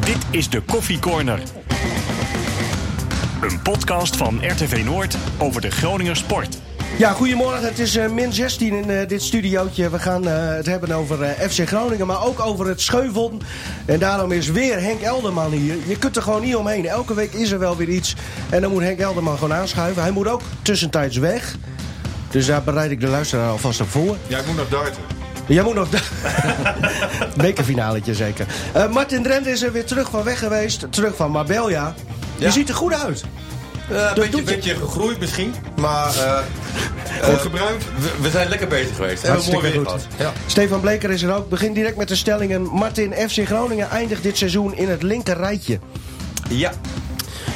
Dit is de Koffie Corner. Een podcast van RTV Noord over de Groninger sport. Ja, goedemorgen. Het is uh, min 16 in uh, dit studiootje. We gaan uh, het hebben over FC Groningen, maar ook over het Scheuvel. En daarom is weer Henk Elderman hier. Je kunt er gewoon niet omheen. Elke week is er wel weer iets. En dan moet Henk Elderman gewoon aanschuiven. Hij moet ook tussentijds weg. Dus daar bereid ik de luisteraar alvast op voor. Ja, ik moet nog darten. Jij moet nog... Bekerfinaletje zeker. Uh, Martin Drent is er weer terug van weg geweest. Terug van Marbella. Ja. Je ziet er goed uit. Uh, een beetje, beetje gegroeid misschien. Maar uh, goed gebruikt. We, we, zijn lekker bezig geweest. En we mooi weer gehad. Ja. Stefan Bleker is er ook. Begin direct met de stellingen. Martin, FC Groningen eindigt dit seizoen in het linker rijtje. Ja.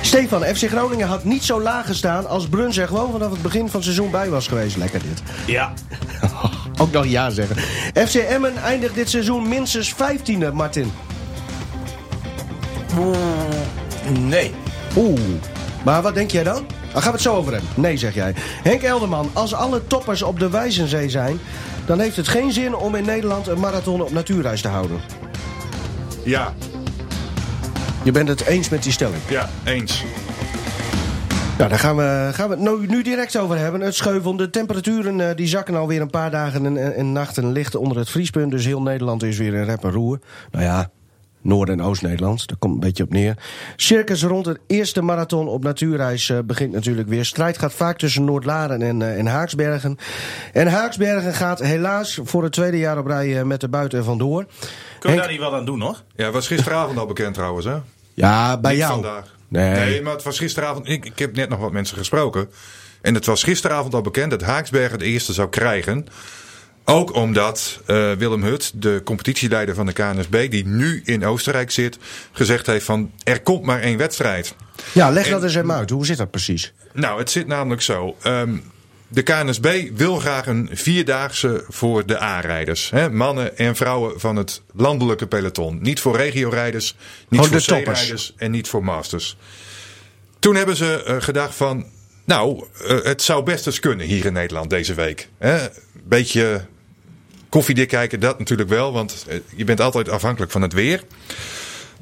Stefan, FC Groningen had niet zo laag gestaan als Bruns er gewoon vanaf het begin van het seizoen bij was geweest. Lekker dit. Ja. Ook nog ja zeggen. FC Emmen eindigt dit seizoen minstens 15e, Martin. Nee. Oeh. Maar wat denk jij dan? Daar gaan we het zo over hebben. Nee, zeg jij. Henk Elderman, als alle toppers op de Wijzenzee zijn... dan heeft het geen zin om in Nederland een marathon op natuurreis te houden. Ja. Je bent het eens met die stelling? Ja, eens. Nou, daar gaan we, gaan we het nu, nu direct over hebben. Het scheuvel. De temperaturen uh, die zakken alweer een paar dagen en, en nachten licht onder het vriespunt. Dus heel Nederland is weer in rep en roer. Nou ja, Noord- en Oost-Nederland. Daar komt een beetje op neer. Circus rond het eerste marathon op natuurreis uh, begint natuurlijk weer. Strijd gaat vaak tussen Noordlaren en, uh, en Haaksbergen. En Haaksbergen gaat helaas voor het tweede jaar op rij uh, met de buiten vandoor. Kunnen we Henk... daar niet wat aan doen, nog? Ja, was gisteravond al bekend trouwens, hè? Ja, bij niet jou. vandaag. Nee. nee, maar het was gisteravond. Ik, ik heb net nog wat mensen gesproken. En het was gisteravond al bekend dat Haaksbergen het eerste zou krijgen. Ook omdat uh, Willem Hut, de competitieleider van de KNSB, die nu in Oostenrijk zit, gezegd heeft van er komt maar één wedstrijd. Ja, leg en, dat eens hem uit. Hoe zit dat precies? Nou, het zit namelijk zo. Um, de KNSB wil graag een vierdaagse voor de A-rijders. Mannen en vrouwen van het landelijke peloton. Niet voor regiorijders, niet oh, voor C-rijders en niet voor masters. Toen hebben ze uh, gedacht van... Nou, uh, het zou best eens kunnen hier in Nederland deze week. Een beetje koffiedik kijken, dat natuurlijk wel. Want uh, je bent altijd afhankelijk van het weer.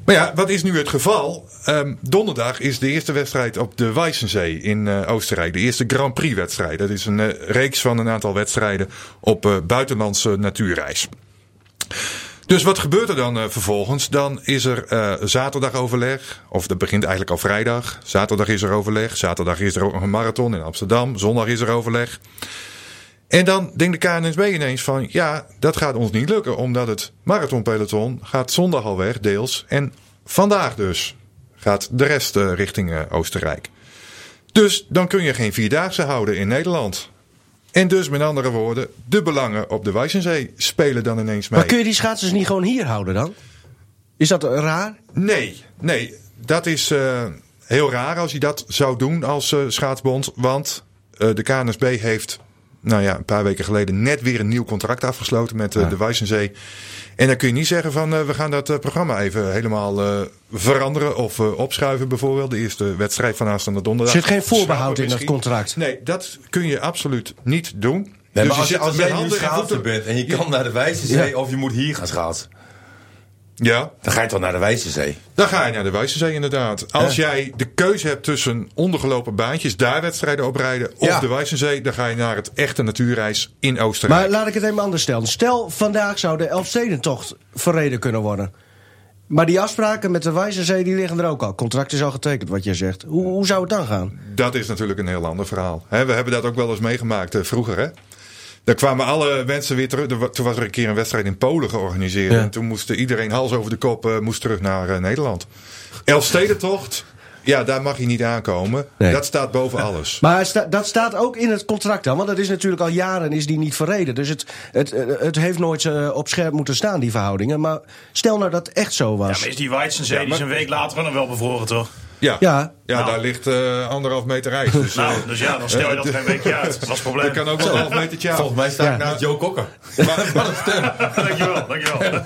Maar ja, wat is nu het geval? Um, donderdag is de eerste wedstrijd op de Weissensee in uh, Oostenrijk. De eerste Grand Prix wedstrijd. Dat is een uh, reeks van een aantal wedstrijden op uh, buitenlandse natuurreis. Dus wat gebeurt er dan vervolgens? Dan is er zaterdag overleg. Of dat begint eigenlijk al vrijdag. Zaterdag is er overleg. Zaterdag is er ook nog een marathon in Amsterdam. Zondag is er overleg. En dan denkt de KNSB ineens van ja, dat gaat ons niet lukken. Omdat het marathonpeloton gaat zondag al weg, deels. En vandaag dus gaat de rest uh, richting uh, Oostenrijk. Dus dan kun je geen vierdaagse houden in Nederland. En dus met andere woorden, de belangen op de Weissensee spelen dan ineens mee. Maar kun je die schaatsers niet gewoon hier houden dan? Is dat raar? Nee, nee. Dat is uh, heel raar als je dat zou doen als schaatsbond. Want de KNSB heeft nou ja, een paar weken geleden net weer een nieuw contract afgesloten met ja. de Weissensee. En dan kun je niet zeggen van uh, we gaan dat uh, programma even helemaal uh, veranderen of opschuiven bijvoorbeeld. De eerste wedstrijd van aanstaande donderdag. Er zit geen voorbehoud in dat contract? Nee, dat kun je absoluut niet doen. Nee, dus maar als, je, als jij nu bent en je kan naar de Weissensee ja. of je moet hier gaan schaatsen. Ja. Dan ga je toch naar de Wijzenzee? Dan ga je naar de Wijzenzee inderdaad. Als ja. jij de keuze hebt tussen ondergelopen baantjes, daar wedstrijden op rijden, of ja. de Wijzenzee, dan ga je naar het echte natuurreis in Oostenrijk. Maar laat ik het even anders stellen. Stel, vandaag zou de Elfstedentocht verreden kunnen worden. Maar die afspraken met de Wijzenzee, die liggen er ook al. Contract is al getekend, wat jij zegt. Hoe, hoe zou het dan gaan? Dat is natuurlijk een heel ander verhaal. He, we hebben dat ook wel eens meegemaakt uh, vroeger, hè? Daar kwamen alle mensen weer terug. Toen was er een keer een wedstrijd in Polen georganiseerd. Ja. En toen moest iedereen hals over de kop uh, moest terug naar uh, Nederland. Elfstedentocht. Ja, daar mag je niet aankomen. Nee. Dat staat boven alles. Maar sta, dat staat ook in het contract dan. Want dat is natuurlijk al jaren is die niet verreden. Dus het, het, het heeft nooit uh, op scherp moeten staan, die verhoudingen. Maar stel nou dat het echt zo was. Ja, maar is die Weizenzee ja, maar... die is een week later nog wel bevroren, toch? Ja, Ja. ja. Nou. daar ligt eh, anderhalf meter ijs. Dus, Nou, eh, dus ja, dan stel je dat er een weekje uit. Dat is het probleem. dat kan ook wel een half metertje af. Volgens mij sta ik Ja. naast Joe Kokker. Wat een stem. Dankjewel, dankjewel.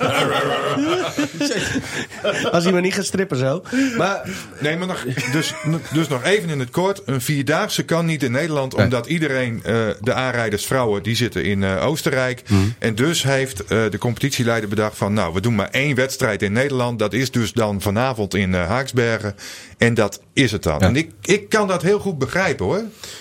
Als hij maar niet gaat strippen zo. Maar Nee, maar nog, dus, dus nog even in het kort. Een vierdaagse kan niet in Nederland. Omdat iedereen, eh, de aanrijders, vrouwen, die zitten in eh, Oostenrijk. En dus heeft eh, de competitieleider bedacht van... Nou, we doen maar één wedstrijd in Nederland. Dat is dus dan vanavond in Haaksbergen. En dat is het dan. En ik, ik kan dat heel goed begrijpen hoor.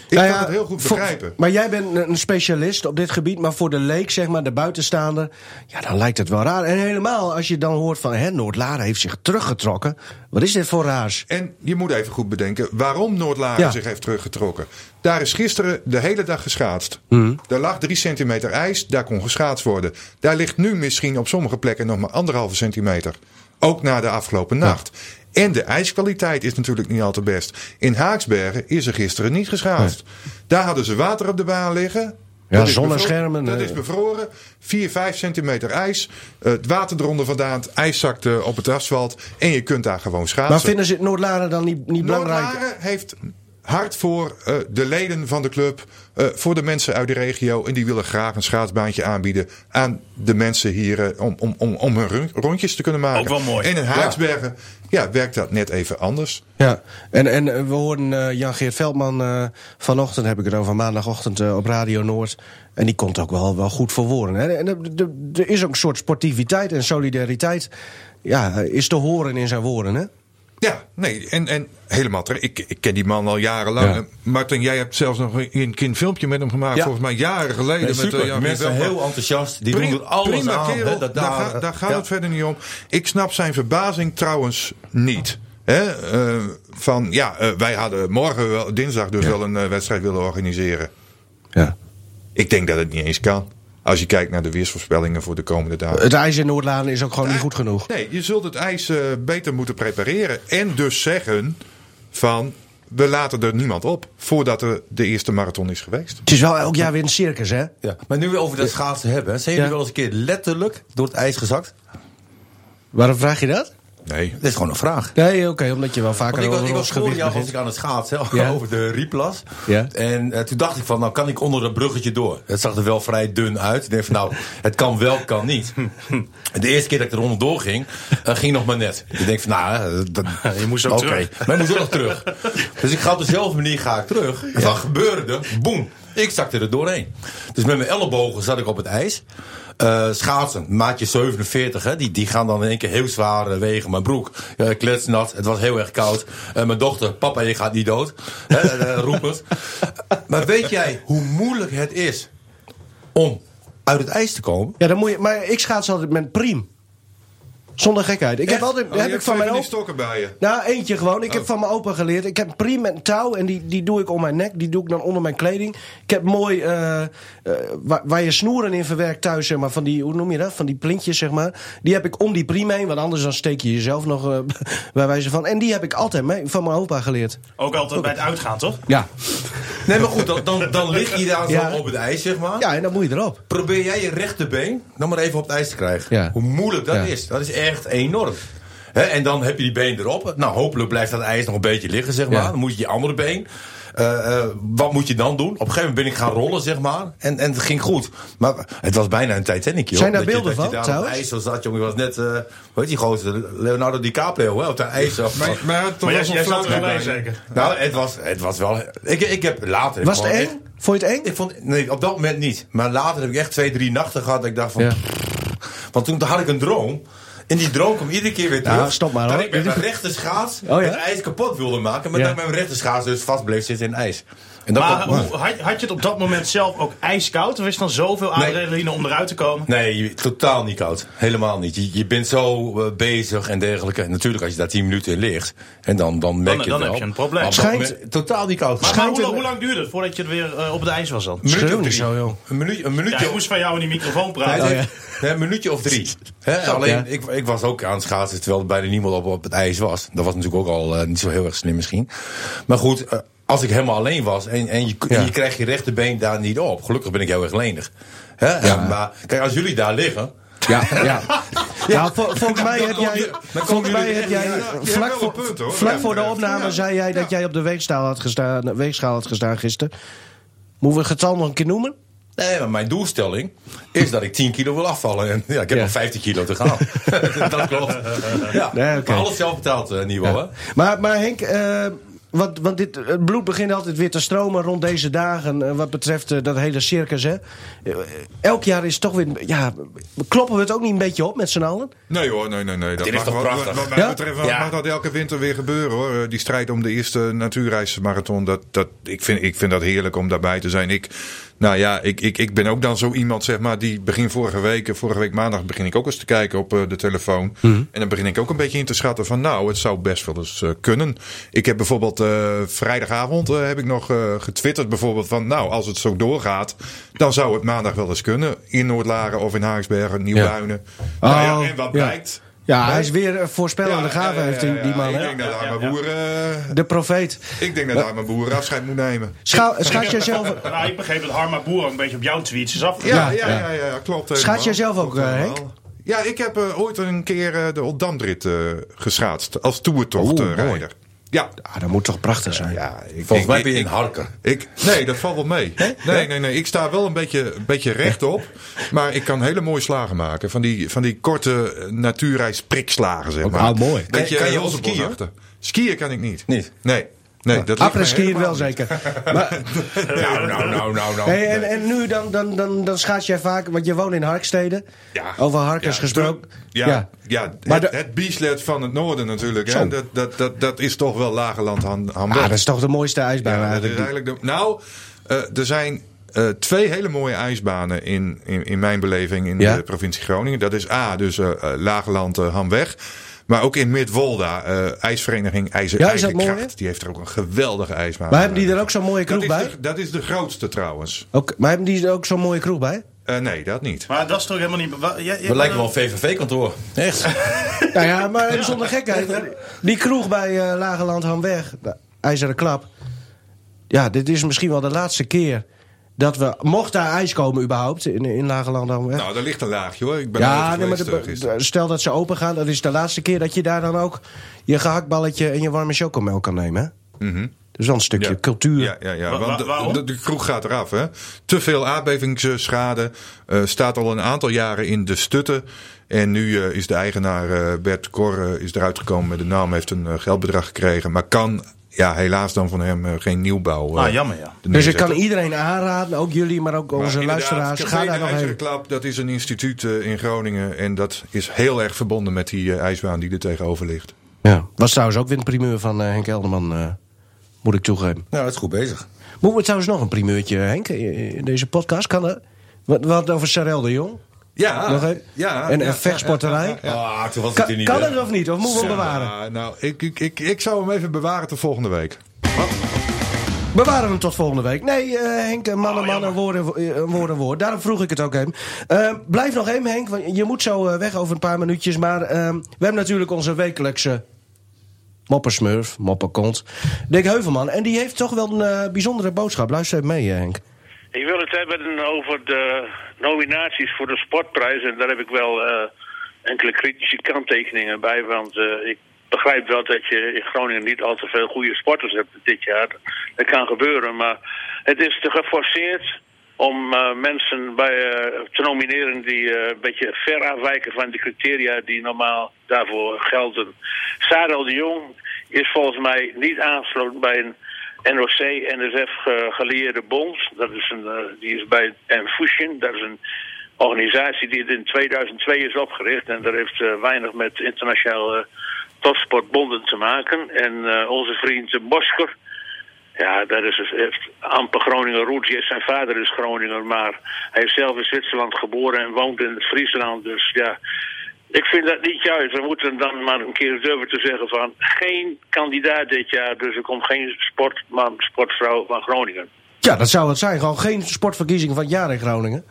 Ik Nou kan het heel goed voor- begrijpen. maar jij bent een specialist op dit gebied. Maar voor de leek, zeg maar, de buitenstaander. Ja, dan lijkt het wel raar. En helemaal als je dan hoort van. hè, Noord-Laren heeft zich teruggetrokken. Wat is dit voor raars? En je moet even goed bedenken waarom Noord-Laren Ja. zich heeft teruggetrokken. Daar is gisteren de hele dag geschaatst. Daar lag drie centimeter ijs, daar kon geschaatst worden. Daar ligt nu misschien op sommige plekken nog maar anderhalve centimeter. Ook na de afgelopen nacht. En de ijskwaliteit is natuurlijk niet al te best. In Haaksbergen is er gisteren niet geschaatst. Daar hadden ze water op de baan liggen. Ja, Dat zonneschermen, Dat is bevroren. 4, 5 centimeter ijs. Eh, Het water eronder vandaan. Het ijs zakt eh, op het asfalt. En je kunt daar gewoon schaatsen. Maar vinden ze het Noord-Laren dan niet, niet belangrijk? Noord-Laren heeft hard voor eh, de leden van de club, eh, voor de mensen uit de regio. En die willen graag een schaatsbaantje aanbieden aan de mensen hier om, om, om, om hun rondjes te kunnen maken. Ook wel mooi. En in Haaksbergen ja. Werkt dat net even anders. Ja, en, en eh, we hoorden eh, Jan-Geert Veldman eh, vanochtend, heb ik het over maandagochtend op Radio Noord. En die komt ook wel, wel goed voor woorden. Hè? En er- is ook een soort sportiviteit en solidariteit. Ja, is te horen in zijn woorden, hè? Ja, nee, en, en helemaal terecht. Ik, ik ken die man al jarenlang. Ja. Martin, jij hebt zelfs nog een, een filmpje met hem gemaakt. Ja. volgens mij jaren geleden. Nee, met, super. eh, Jan Mensen heel enthousiast. Die Prima- doen er alles prima aan. kerel, dat daar, daar, gaat, daar gaat ja. het verder niet om. Ik snap zijn verbazing trouwens niet. Eh, van ja, eh, wij hadden morgen, wel, dinsdag, dus wel een eh, wedstrijd willen organiseren. Ja. Ik denk dat het niet eens kan. Als je kijkt naar de weersvoorspellingen voor de komende dagen. Het ijs in Noord-Laren is ook gewoon niet goed genoeg. Nee, je zult het ijs eh, beter moeten prepareren. En dus zeggen van we laten er niemand op voordat er de eerste marathon is geweest. Het is wel elk jaar weer een circus, hè? Ja. Maar nu we over dat schaatsen hebben. Zijn jullie Ja. wel eens een keer letterlijk door het ijs gezakt? Waarom vraag je dat? Nee. Dat is gewoon een vraag. Nee, oké, omdat je wel vaker Want ik was, over ik was vorig gewicht jaar was ik aan het schaatsen Ja. over de Rieplas. Ja. En eh, toen dacht ik van, nou kan ik onder dat bruggetje door. Het zag er wel vrij dun uit. Ik denk van, nou, het kan wel, kan niet. En de eerste keer dat ik er onderdoor ging, eh, ging nog maar net. Ik denk van, nou, eh, dat, Je moest ook oké. terug. Maar ik moest ook nog terug. Dus ik ga op dezelfde manier ga ik terug. En wat gebeurde? Boem. Ik zakte er doorheen. Dus met mijn ellebogen zat ik op het ijs. Eh, schaatsen, maatje 47, hè, die, die gaan dan in één keer heel zwaar eh, wegen. Mijn broek, eh, kletsnat, het was heel erg koud. Mijn dochter, papa, je gaat niet dood. Hè, roepend. maar weet jij hoe moeilijk het is om uit het ijs te komen? Ja, dan moet je, maar ik schaats altijd met priem. Zonder gekheid. Ik heb altijd, Oh, je heb ik hebt van mijn die opa, stokken bij je. nou eentje gewoon. Ik Oh. heb van mijn opa geleerd. Ik heb een priem met een touw en die, die doe ik om mijn nek. Die doe ik dan onder mijn kleding. Ik heb mooi, eh, eh, waar, waar je snoeren in verwerkt thuis, zeg maar, van die, hoe noem je dat? Van die plintjes, zeg maar. Die heb ik om die priem heen, want anders dan steek je jezelf nog eh, bij wijze van. En die heb ik altijd mee, van mijn opa geleerd. Ook altijd bij het uitgaan, toch? Ja. Nee, maar goed, dan, dan, dan lig je daar Ja. op het ijs, zeg maar. Ja, en dan moet je erop. Probeer jij je rechterbeen dan maar even op het ijs te krijgen. Ja. Hoe moeilijk dat Ja. is. Dat is echt enorm. Hè, en dan heb je die been erop. Nou, hopelijk blijft dat ijs nog een beetje liggen, zeg maar. Ja. Dan moet je je andere been. eh, eh, wat moet je dan doen? Op een gegeven moment ben ik gaan rollen, zeg maar. En, en het ging goed. Maar het was bijna een Titanic, joh. Zijn daar Dat je- beelden dat je van, daar op ijs zo zat, jongen. Je was net, eh hoe heet die gozer? Leonardo DiCaprio, hè, op de ijs. Maar, maar, toch Maar jij, zat flauw er bij, bij. zeker. nou, het was, het was wel... Ik, ik heb later... Was het eng? echt- Vond je het eng? ik vond, nee, op dat moment niet. Maar later heb ik echt twee, drie nachten gehad. Dat ik dacht van. Ja. Want toen had ik een droom. En die droom kwam iedere keer weer terug. Nou, stop maar, Dat ik met mijn rechter schaats Oh, ja? het ijs kapot wilde maken. Maar Ja. dat mijn rechter schaats dus vast bleef zitten in ijs. En dat Maar had, had je het op dat moment zelf ook ijskoud? Of is er dan zoveel Nee. adrenaline om eruit te komen? Nee, je- totaal niet koud. Helemaal niet. Je, je bent zo eh, bezig en dergelijke. Natuurlijk, als je daar 10 minuten in ligt. En dan, dan merk Dan- je dan het heb wel. je een probleem. Maar Schijnt- totaal niet koud. Maar, hoe, hoe lang duurde het voordat je er weer eh, op het ijs was dan? Een minuutje of zo, joh. Een, minuut, een Ja, minuutje ik moest van jou in die microfoon praten. Nee, Oh, ja. nee, een minuutje of drie. Hè, alleen, ja. ik, ik was ook aan het schaatsen terwijl er bijna niemand op, op het ijs was. Dat was natuurlijk ook al eh, niet zo heel erg slim misschien. Maar goed, als ik helemaal alleen was en, en je, Ja. je krijgt je rechterbeen daar niet op. Gelukkig ben ik heel erg lenig. Hè? Maar kijk, als jullie daar liggen... Ja, ja. Nou, vol- volgens mij heb jij, volgens mij heb jij Ja, vlak, voor, vlak Ja, voor de ja. opname Ja. zei jij dat jij op de weegschaal had gestaan, weegschaal had gestaan gisteren. Moeten we het getal nog een keer noemen? Nee, maar mijn doelstelling is dat ik 10 kilo wil afvallen. En ja, ik heb Ja. nog 15 kilo te gaan. dat klopt. Ja, Nee, alles zelf betaald eh, niveau, hè? Maar, maar Henk, eh, want, want dit, het bloed begint altijd weer te stromen rond deze dagen. eh, wat betreft eh, dat hele circus. Hè. Eh, elk jaar is het toch weer. Ja, kloppen we het ook niet een beetje op met z'n allen? Nee hoor, nee, nee, nee. Dat Dit is mag toch wat, prachtig? Wat, wat mij Ja? betreft mag Ja. dat elke winter weer gebeuren hoor. Die strijd om de eerste natuurreismarathon. Dat, dat, ik, vind, ik vind dat heerlijk om daarbij te zijn. Ik, nou ja, ik, ik, ik ben ook dan zo iemand zeg maar. Die begin vorige week, eh, vorige week maandag begin ik ook eens te kijken op eh, de telefoon. Mhm. En dan begin ik ook een beetje in te schatten van nou, het zou best wel eens eh, kunnen. Ik heb bijvoorbeeld vrijdagavond heb ik nog getwitterd bijvoorbeeld van nou, als het zo doorgaat. Dan zou het maandag wel eens kunnen. In Noordlaren of in Haaksbergen, Nieuwduinen. Nou ja, Oh, en wat blijkt. Ja, Nee. hij is weer eh, voorspellende gave, heeft die, die man. Ik hè? denk dat arme boeren, eh, De profeet. ik denk dat arme boeren afscheid moet nemen. Scha schat jij zelf, Nou, ik begreep dat Harma Boer een beetje op jouw tweets is af. Ja, Ja, ja, ja, ja, klopt. Schaats helemaal. jij zelf ook, Klopt eh. Henk? Ja, ik heb eh, ooit een keer de Oldamdrit eh geschaatst. Als toertochtrijder. Ja. Ah, dat moet toch prachtig zijn? ja ik, Volgens ik- mij ben je een harker. Ik, nee, dat valt wel mee. Nee, nee, nee. Ik sta wel een beetje, een beetje rechtop. Maar ik kan hele mooie slagen maken. Van die, van die korte natuurreis prikslagen, zeg maar. ah, mooi. Beetje Kan je ook rozenbosachtig. Skiën kan ik niet. Niet? Nee. Nee, dat mij Après-skiën helemaal wel zeker. Maar, Nou, nou, nou, nou, nou. hey, en, en nu dan, dan, dan, dan schaats jij vaak, want je woont in Harkstede. Ja. Over Harkers Ja, gesproken. Ja, ja. ja Maar het, de- het bieslet van het noorden natuurlijk. Hè? Dat, dat, dat, dat is toch wel Lagerland Han- Hamburg. Ah, dat is toch de mooiste ijsbaan Ja, dat is eigenlijk. eigenlijk de, nou, eh, er zijn eh, twee hele mooie ijsbanen in, in, in mijn beleving in Ja? de provincie Groningen. Dat is A, dus eh, eh, Lagerland Hamweg. Maar ook in Midwolda, eh ijsvereniging IJzer, Ja, dat IJzerkracht. mooi? Die heeft er ook een geweldige ijsbaan. Maar hebben die er ook zo'n mooie dat kroeg is, bij? de, dat is de grootste trouwens. Ook, maar hebben die er ook zo'n mooie kroeg bij? Eh, nee, dat niet. Maar dat is toch helemaal niet... wa- We lijken wel een VVV-kantoor. Echt? Nou ja, maar even zonder gekheid. Die kroeg bij eh Lagerland Hamweg, IJzeren Klap. Ja, dit is misschien wel de laatste keer dat we... Mocht daar ijs komen überhaupt in, in Lagerland Hamweg? Nou, daar ligt een laagje hoor. Ik ben ja, nee, maar de- eh, stel dat ze open gaan, dat is de laatste keer dat je daar dan ook je gehaktballetje en je warme chocomel kan nemen. Hè? Mhm. Dus wel een stukje cultuur. Ja, ja, ja. Wa- want wa- de- waarom? de, de kroeg gaat eraf. Hè. Te veel aardbevingsschade. eh, staat al een aantal jaren in de stutten. En nu eh, is de eigenaar eh, Bert eh, is eruit gekomen met de naam. Heeft een geldbedrag gekregen. Maar kan ja, helaas dan van hem eh, geen nieuwbouw. eh, Ah, jammer ja. Dus ik kan iedereen aanraden, ook jullie, maar ook onze luisteraars. Ga de daar nog heen. Klap, dat is een instituut eh, in Groningen. En dat is heel erg verbonden met die eh, ijsbaan die er tegenover ligt. Ja. Was trouwens ook weer een primeur van eh, Henk Elderman, eh, moet ik toegeven. Nou, dat is goed bezig. Moeten we trouwens nog een primeurtje, Henk, in deze podcast? Kan dat? Wat, wat over Sarel de Jong? Ja, Nog even? ja. En ja, een vechtsporterij? ja, ja, ja. Ah, toen was Kan, het er niet. kan het of niet? Of moeten we hem bewaren? Ja, nou, ik, ik, ik, ik zou hem even bewaren tot volgende week. Bewaren we hem tot volgende week. Nee, eh, Henk, een man en man, een woord en eh, een woord en woord. Daarom vroeg ik het ook even. Eh, blijf nog even, Henk, want je moet zo eh, weg over een paar minuutjes. Maar eh, we hebben natuurlijk onze wekelijkse moppersmurf, mopperkont, Dick Heuvelman. En die heeft toch wel een eh, bijzondere boodschap. Luister even mee, eh, Henk. Ik wil het hebben over de nominaties voor de sportprijs. En daar heb ik wel eh, enkele kritische kanttekeningen bij. Want eh, ik begrijp wel dat je in Groningen niet al te veel goede sporters hebt dit jaar. Dat kan gebeuren, maar het is te geforceerd om eh, mensen bij, te nomineren die een beetje ver afwijken van de criteria die normaal daarvoor gelden. Sarel de Jong is volgens mij niet aangesloten bij een NOC-NSF geleerde bond. Dat is een, eh, die is bij Fusion. Dat is een organisatie die in 2002 is opgericht. En dat heeft eh, weinig met internationale topsportbonden te maken. En eh, onze vriend Bosker, ja, dat is dus, heeft amper Groninger roots. Zijn vader is Groninger, maar hij is zelf in Zwitserland geboren en woont in Friesland. Dus ja, ik vind dat niet juist. We moeten dan maar een keer durven te zeggen van... geen kandidaat dit jaar, dus er komt geen sportman, sportvrouw van Groningen. Ja, dat zou het zijn. Gewoon geen sportverkiezing van het jaar in Groningen.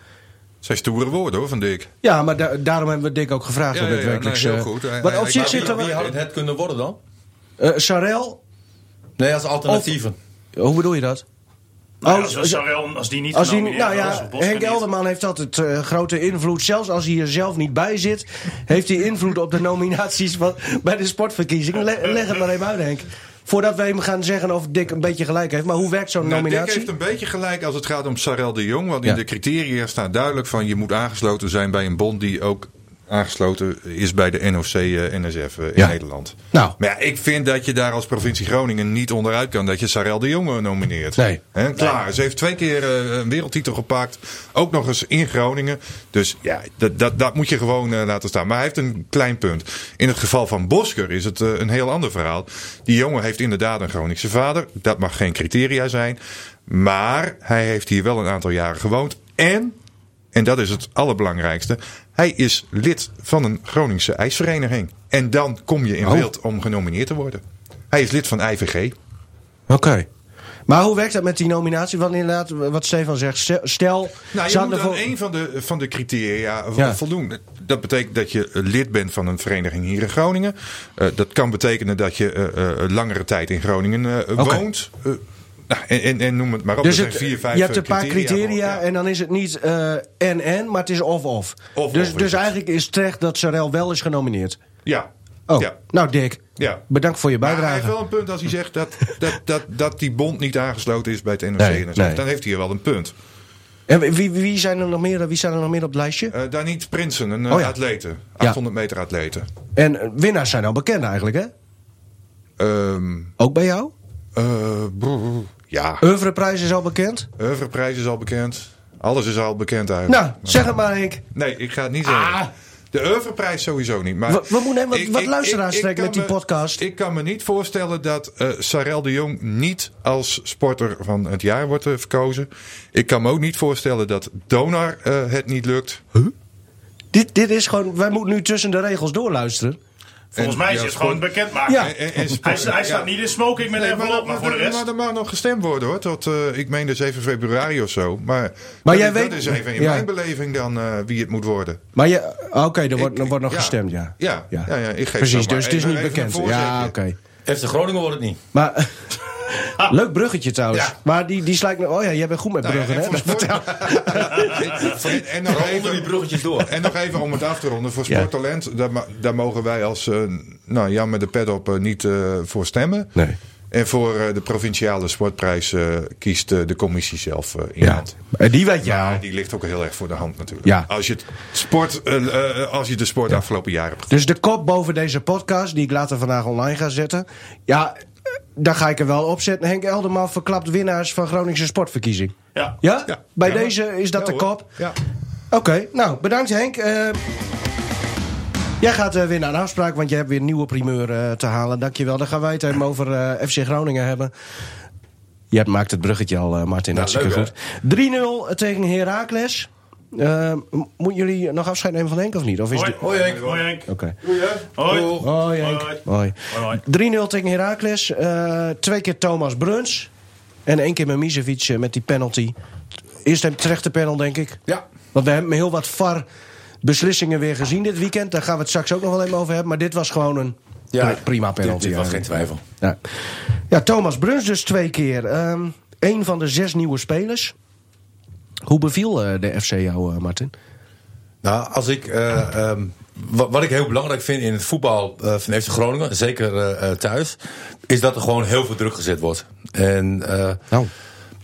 Zijn stoere woorden hoor van Dick. Ja, maar da- daarom hebben we Dick ook gevraagd Ja, op ja, het ja, wekelijkse... nee, heel goed. Hij- Maar hij- op zich er Wie wel... had het, het kunnen worden dan? Eh, Sarel, Nee, als alternatieven. hoe bedoel je dat? Nou, Oh, als, als, die niet Als die, nou ja, Henk niet. Elderman heeft altijd eh, grote invloed. Zelfs als hij er zelf niet bij zit, heeft hij invloed op de nominaties van, bij de sportverkiezingen. Le- leg het maar even uit, Henk. Voordat we hem gaan zeggen of Dick een beetje gelijk heeft. Maar hoe werkt zo'n Nou, Dick nominatie? heeft een beetje gelijk als het gaat om Sarel de Jong. Want in Ja. de criteria staat duidelijk van je moet aangesloten zijn bij een bond die ook aangesloten is bij de NOC-NSF in Ja. Nederland. Nou. Maar ja, ik vind dat je daar als provincie Groningen niet onderuit kan dat je Sarel de Jong nomineert. Nee. Hè, klaar. Ze heeft twee keer eh, een wereldtitel gepakt. Ook nog eens in Groningen. Dus ja, dat, dat, dat moet je gewoon eh, laten staan. Maar hij heeft een klein punt. In het geval van Bosker is het eh, een heel ander verhaal. Die jongen heeft inderdaad een Groningse vader. Dat mag geen criteria zijn. Maar hij heeft hier wel een aantal jaren gewoond. En, en dat is het allerbelangrijkste. Hij is lid van een Groningse ijsvereniging. En dan kom je in Oh. beeld om genomineerd te worden. Hij is lid van IVG. Oké. Maar hoe werkt dat met die nominatie? Want inderdaad, wat Stefan zegt, stel-. Nou, je moet aan voor- een van de, van de criteria Ja. voldoen. Dat betekent dat je lid bent van een vereniging hier in Groningen. Eh, dat kan betekenen dat je eh, eh, langere tijd in Groningen woont. Nou, en, en, en noem het maar op. Dus het, zijn vier, vijf je hebt eh, een paar criteria en dan is het niet eh, en-en, maar het is of-of. Dus, dus eigenlijk is terecht dat Sarel wel is genomineerd. Ja. Oh, Ja. nou Dick, Ja. bedankt voor je Maar hij bijdrage. heeft wel een punt als hij zegt dat, dat, dat, dat die bond niet aangesloten is bij het NOC. Nee, NSF. nee. Dan heeft hij wel een punt. En wie, wie, zijn er nog meer, wie zijn er nog meer op het lijstje? Uh, Daniet Prinsen, een eh, Oh ja. atlete. 800 meter atlete. En eh, winnaars zijn al bekend eigenlijk, hè? Ehm Ook bij jou? eh, brr, ja, Oeuvreprijs is al bekend? Oeuvreprijs is al bekend. Alles is al bekend eigenlijk. Nou, zeg het maar Henk. Nee, ik ga het niet zeggen. Ah. De Oeuvreprijs sowieso niet. Maar We- we moeten even wat- ik- wat luisteraars ik- ik trekken met die me- podcast. Ik kan me niet voorstellen dat eh Sarel de Jong niet als sporter van het jaar wordt eh, verkozen. Ik kan me ook niet voorstellen dat Donar eh, het niet lukt. Dit, dit is gewoon, wij moeten nu tussen de regels doorluisteren. Volgens En- mij is ja, het gewoon sport- bekend maken. Ja. En- en- en Hij, staat niet in smoking met Nee, een maar, envelop, maar voor de rest... maar er mag nog gestemd worden hoor. Tot, eh, ik meen de 7 februari of zo. Maar, Maar dat, jij is- weet- dat is even in ja. mijn beleving dan eh, wie het moet worden. Maar je, oké, er wordt, er wordt nog ja. gestemd, ja. Ja, ja, ja, ik geef Precies, dus het is niet bekend. Ja, oké. FC Groningen wordt het niet. Maar, leuk bruggetje trouwens. Ja. Maar die, die slijkt... Oh ja, jij bent goed met Nou ja, bruggen, en hè? voor sport- en, en nog Onder die even, bruggetjes door. en nog even om het af te ronden. Voor Ja. sporttalent, daar, daar mogen wij als eh, nou, Jan met de pet op eh, niet eh, voor stemmen. Nee. En voor eh, de provinciale sportprijs kiest de commissie zelf eh, in Ja. hand. En die weet Ja, ja. die ligt ook heel erg voor de hand natuurlijk. Ja. Als, je het sport, als je de sport afgelopen jaar hebt Dus de kop boven deze podcast, die ik later vandaag online ga zetten. Ja, daar ga ik er wel op zetten. Henk Elderman verklapt winnaars van Groningse sportverkiezing. Ja. Ja? Ja. Bij Ja. deze is dat de kop. Ja. Oké, nou bedankt Henk. Eh, jij gaat eh, weer naar een afspraak, want je hebt weer een nieuwe primeur eh, te halen. Dankjewel. Dan gaan wij het even over eh, FC Groningen hebben. Jij maakt het bruggetje al, Martin. Hartstikke leuk, goed. 3-0 tegen Heracles. Eh, m- moeten jullie nog afscheid nemen van Henk of niet? Of is Hoi, Henk. Hoi Henk. Oké. Hoi. Hoi Henk. Hoi. Hoi. Hoi. 3-0 tegen Heracles. Eh, twee keer Thomas Bruns. En één keer met Misevic eh, met die penalty. Eerst een terechte panel, denk ik. Ja. Want we hebben heel wat VAR beslissingen weer gezien dit weekend. Daar gaan we het straks ook nog wel even over hebben. Maar dit was gewoon een pri- prima penalty. Dit, dit was geen twijfel. Ja. ja, Thomas Bruns dus twee keer. Ehm een van de zes nieuwe spelers. Hoe beviel eh, de FC jou, eh, Martin? Nou, als ik, eh, ehm, wat, wat ik heel belangrijk vind in het voetbal eh, van FC Groningen, zeker eh, eh, thuis, is dat er gewoon heel veel druk gezet wordt. En eh Nou,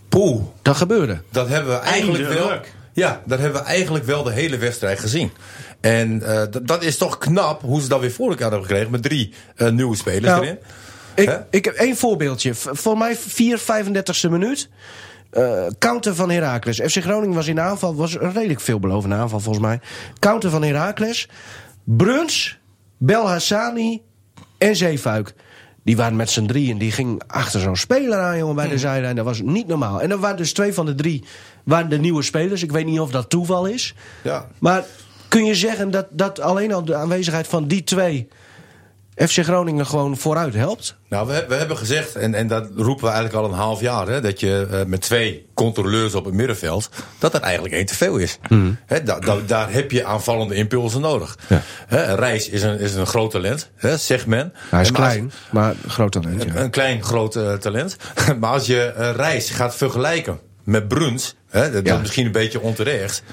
poeh, dat gebeurde. dat hebben we eigenlijk wel. Ja, dat hebben we eigenlijk wel de hele wedstrijd gezien. En eh, dat- is toch knap hoe ze dat weer voor elkaar hebben gekregen met drie nieuwe spelers Nou, erin. Ik, ik heb één voorbeeldje. Voor mij 4, 35e minuut. Eh, counter van Heracles. FC Groningen was in de aanval. Was een redelijk veelbelovende aanval volgens mij. Counter van Heracles. Bruns, Belhassani en Zeefuik. Die waren met z'n drieën. Die ging achter zo'n speler aan, jongen, bij de zijlijn. Dat was niet normaal. En er waren dus twee van de drie waren de nieuwe spelers. Ik weet niet of dat toeval is. Ja. Maar kun je zeggen dat, dat alleen al de aanwezigheid van die twee FC Groningen gewoon vooruit helpt? Nou, we, we hebben gezegd, en, en dat roepen we eigenlijk al een half jaar, hè, dat je eh, met twee controleurs op het middenveld, dat dat eigenlijk één te veel is. Da- da- daar heb je aanvallende impulsen nodig. Ja. Reis is een, is een groot talent, hè, zegt men. Hij is En maar als- klein, maar groot talent. Ja. Een klein groot eh, talent. maar als je eh, Reis gaat vergelijken met Bruns, hè, dat, Ja. dat misschien een beetje onterecht,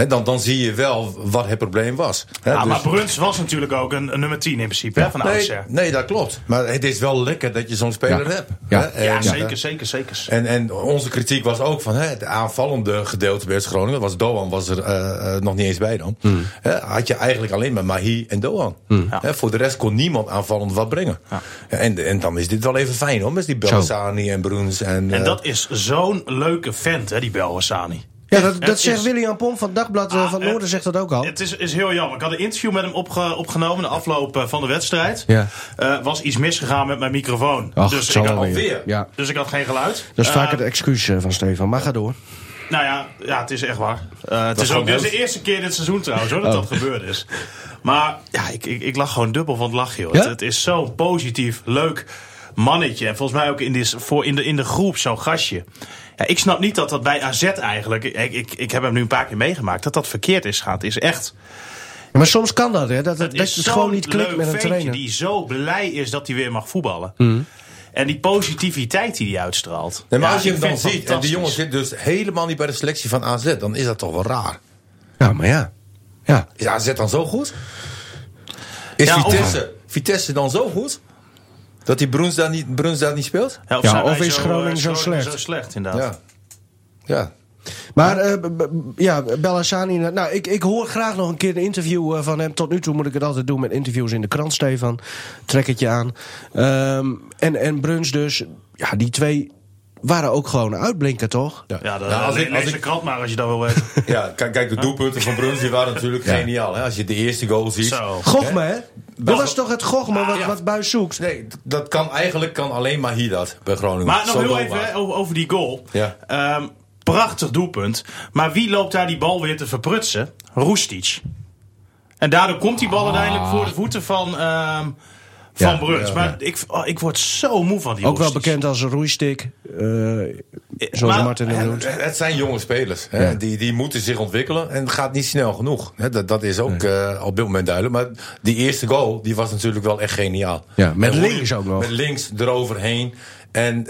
hè, dan, dan zie je wel wat het probleem was. Hè, Ja, dus- maar Bruns was natuurlijk ook een, een nummer 10 in principe, hè, van nee, oudsher. nee, dat klopt. Maar het is wel lekker dat je zo'n speler Ja. hebt. Ja. hè. En, Ja, eh, zeker, zeker, zeker. En, en onze kritiek was ook van hè, het aanvallende gedeelte bij Groningen. Was Doan was er eh, eh, nog niet eens bij dan. Hmm. Hè, had je eigenlijk alleen maar Mahi en Doan. Hè, voor de rest kon niemand aanvallend wat brengen. En, en dan is dit wel even fijn hoor. Met die Belsaani en Bruns. En, En dat is zo'n leuke vent, hè, die Belhassani. Ja, dat, dat zegt is- William Pomp van het Dagblad eh, Ah, van eh, Noorden zegt dat ook al. Het is, is heel jammer. Ik had een interview met hem opge- opgenomen de afloop eh, van de wedstrijd. Ja. Eh, was iets misgegaan met mijn microfoon. Ach, dus, ik had, alweer. Ja. dus ik had geen geluid. Dat is vaak het excuus van Stefan. Maar ga door. Nou ja, ja, het is echt waar. Eh, het is ook dit is de eerste keer dit seizoen trouwens hoor, dat Oh. dat gebeurd is. Maar ja, ik, ik, ik lag gewoon dubbel van het lachen. Joh. Ja? Het, het is zo'n positief, leuk mannetje. En volgens mij ook in, dis, voor in, de, in de groep zo'n gastje. Ja, ik snap niet dat dat bij AZ eigenlijk... Ik, ik, ik heb hem nu een paar keer meegemaakt. Dat dat verkeerd is gaat. is echt... Ja, maar soms kan dat, hè? Dat, Het dat is het gewoon niet klikt leuk met een ventje trainer. die zo blij is dat hij weer mag voetballen. Mhm. En die positiviteit die hij uitstraalt. Nee, maar Ja, als je hem dan ziet, en die jongen zit dus helemaal niet bij de selectie van AZ, dan is dat toch wel raar. Ja, maar ja. Ja. Is AZ dan zo goed? Is Ja, of- Vitesse, Vitesse dan zo goed? Dat die Bruns daar niet, Bruns daar niet speelt? Ja, of, Ja, zijn of wij is zo, Groningen eh, zo slecht? Zo slecht, inderdaad. Ja. Ja. Maar eh, b- b- ja, Bellassani, nou, ik, ik hoor graag nog een keer een interview eh, van hem. Tot nu toe moet ik het altijd doen met interviews in de krant, Stefan. Trek het je aan. Ehm, en, en Bruns dus, ja, die twee waren ook gewoon uitblinken, toch? Ja. Ja, de, Nou, als le- ik, als lees de ik, krant maar als je dat wil weten. ja, kijk, kijk, de doelpunten van Bruns die waren natuurlijk geniaal. Hè? Als je de eerste goal ziet. Zo. Gochme, hè? Dat was toch het Gochme wat, ja. wat Buis zoekt? Nee, dat kan eigenlijk kan alleen maar hier dat bij Groningen. Maar nog Zo heel even over, over die goal. Ja. Ehm, prachtig doelpunt. Maar wie loopt daar die bal weer te verprutsen? Roestic. En daardoor komt die bal uiteindelijk voor de voeten van, ehm van Ja, Bruns. maar. Ik, oh, ik word zo moe van die Ook wel bekend als een roeistik. eh, zoals maar- Martin En noemt. Het het zijn jonge spelers. Hè? Die, die moeten zich ontwikkelen. En het gaat niet snel genoeg. Hè? Dat, dat is ook eh, op dit moment duidelijk. Maar die eerste goal die was natuurlijk wel echt geniaal. Ja, met En links ook nog. Met links eroverheen. En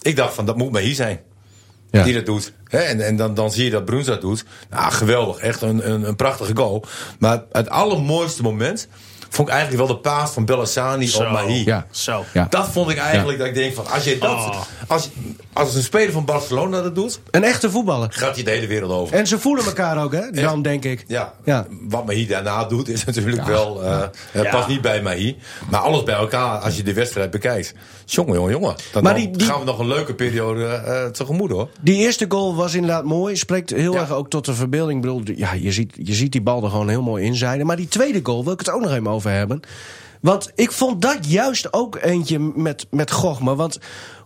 ik dacht van dat moet maar hier zijn. Ja. Die dat doet. Hè? En, en dan, dan zie je dat Bruns dat doet. Nou, geweldig. Echt een, een, een prachtige goal. Maar het allermooiste moment vond ik eigenlijk wel de paas van Bellassani op Mahi. Ja. Zo. Ja. Dat vond ik eigenlijk dat ik denk van als je dat Oh. als, als een speler van Barcelona dat doet, Een echte voetballer. gaat hij de hele wereld over. En ze voelen elkaar ook, hè? Dan, denk ik. Ja, Ja. wat Mahi daarna doet is natuurlijk wel. eh Het Ja. past niet bij Mahi. Maar alles bij elkaar, als je de wedstrijd bekijkt. Jongen, jongen, jongen. Dan, Maar dan die- die- gaan we nog een leuke periode eh tegemoet hoor. Die eerste goal was inderdaad mooi. Spreekt heel Ja. erg ook tot de verbeelding. Ik bedoel, ja, je, ziet, je ziet die bal er gewoon heel mooi inzijden. Maar die tweede goal wil ik het ook nog even over hebben. Want ik vond dat juist ook eentje met, met Gochme. Want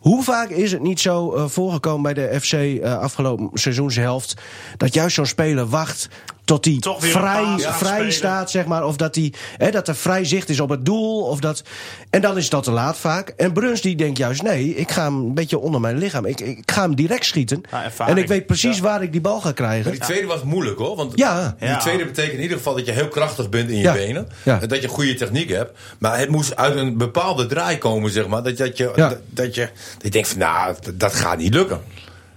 hoe vaak is het niet zo eh, voorgekomen bij de FC eh, afgelopen seizoenshelft... dat juist zo'n speler wacht tot hij vrij, vrij staat, zeg maar. Of dat, hij, hè, dat er vrij zicht is op het doel. Of dat, en dan is dat te laat vaak. En Bruns die denkt juist, nee, ik ga hem een beetje onder mijn lichaam. Ik, ik ga hem direct schieten. Ja, en ik weet precies Ja. waar ik die bal ga krijgen. Die tweede was moeilijk hoor. Want Ja. die tweede betekent in ieder geval dat je heel krachtig bent in je Ja. benen. Ja. En dat je goede techniek hebt. Maar het moest uit een bepaalde draai komen, zeg maar. Dat, dat, je, Ja. dat, dat je, dat je denkt van nou, dat, gaat niet lukken.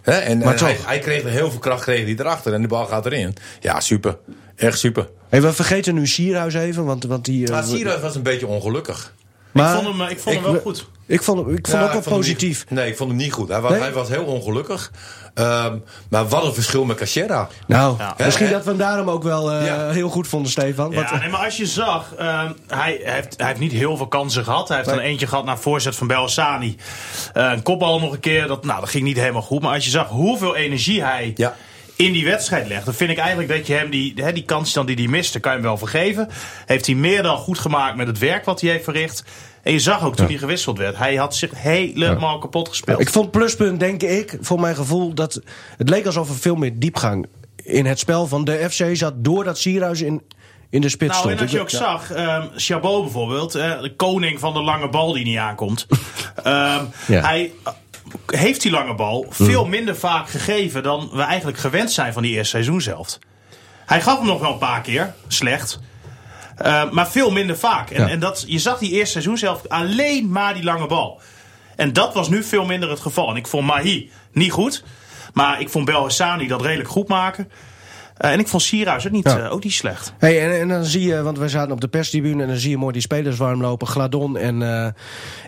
Hè? En, Maar en hij, toch. hij kreeg er heel veel kracht kreeg hij erachter en de bal gaat erin. Ja, super. Echt super. Hey, we vergeten nu Sierhuis even, want, want die... eh, Maar Sierhuis was een beetje ongelukkig. maar ik vond hem, ik vond hem ik- wel goed. Ik vond, hem- ik vond Ja, ook wel positief. niet- nee, ik vond hem niet goed. Hij was, Nee? hij was heel ongelukkig. Ehm, maar wat een verschil met Cachera. Nou, Ja. misschien dat we hem daarom ook wel eh, Ja. heel goed vonden, Stefan. Want, Ja, nee, maar als je zag, ehm, hij, heeft, hij heeft niet heel veel kansen gehad. Hij heeft dan eentje gehad naar voorzet van Belhassani. Eh een kopbal nog een keer, dat, nou, dat ging niet helemaal goed. Maar als je zag hoeveel energie hij Ja. In die wedstrijd legt... dan vind ik eigenlijk dat je hem die, hè, die kans dan die hij miste, kan je hem wel vergeven. Heeft hij meer dan goed gemaakt met het werk wat hij heeft verricht. En je zag ook toen hij gewisseld werd, hij had zich helemaal kapot gespeeld. Ik vond pluspunt, denk ik, voor mijn gevoel... dat het leek alsof er veel meer diepgang in het spel van de FC zat... doordat Sierhuis in, in de spits Nou, en dat je ook ja. zag, ehm Chabot bijvoorbeeld, eh, de koning van de lange bal die niet aankomt. Ehm, Ja. Hij heeft die lange bal veel minder vaak gegeven dan we eigenlijk gewend zijn van die eerste seizoen zelf. Hij gaf hem nog wel een paar keer, slecht. Eh, maar veel minder vaak. En, Ja. en dat, je zag die eerste seizoen zelf alleen maar die lange bal. En dat was nu veel minder het geval. En ik vond Mahi niet goed. Maar ik vond Belhassani dat redelijk goed maken. Eh, en ik vond Sierhuis ook niet, Ja. eh, ook niet slecht. Hey, en, en dan zie je, want we zaten op de perstribune en dan zie je mooi die spelers warm lopen. Gladon en eh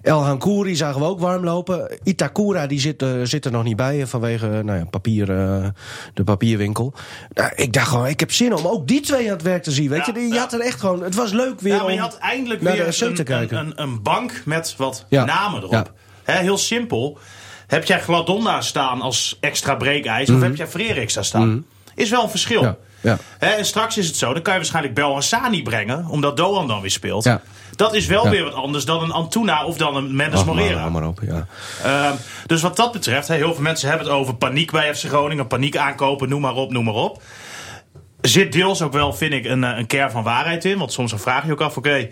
El Hankouri zagen we ook warm lopen. Itakura die zit, zit er nog niet bij vanwege nou ja, papier, de papierwinkel. Nou, ik dacht gewoon, ik heb zin om ook die twee aan het werk te zien. Weet Ja, je, je had er echt gewoon, het was leuk weer Ja, maar je om had eindelijk naar weer de een, te kijken. Een, een, een bank met wat namen erop. Heel simpel. Heb jij Gladon daar staan als extra breekijs? Of heb jij Fredericks daar staan? Is wel een verschil. Ja, en straks is het zo, dan kan je waarschijnlijk Bel Hassani brengen, omdat Doan dan weer speelt. Ja. Dat is wel weer wat anders dan een Antuna of dan een Mendes Ach, maar, op, ja. Ehm, dus wat dat betreft, heel veel mensen hebben het over paniek bij FC Groningen, paniek aankopen, noem maar op, noem maar op. Zit deels ook wel, vind ik, een, eh, een kern van waarheid in. Want soms dan vraag je ook af, oké,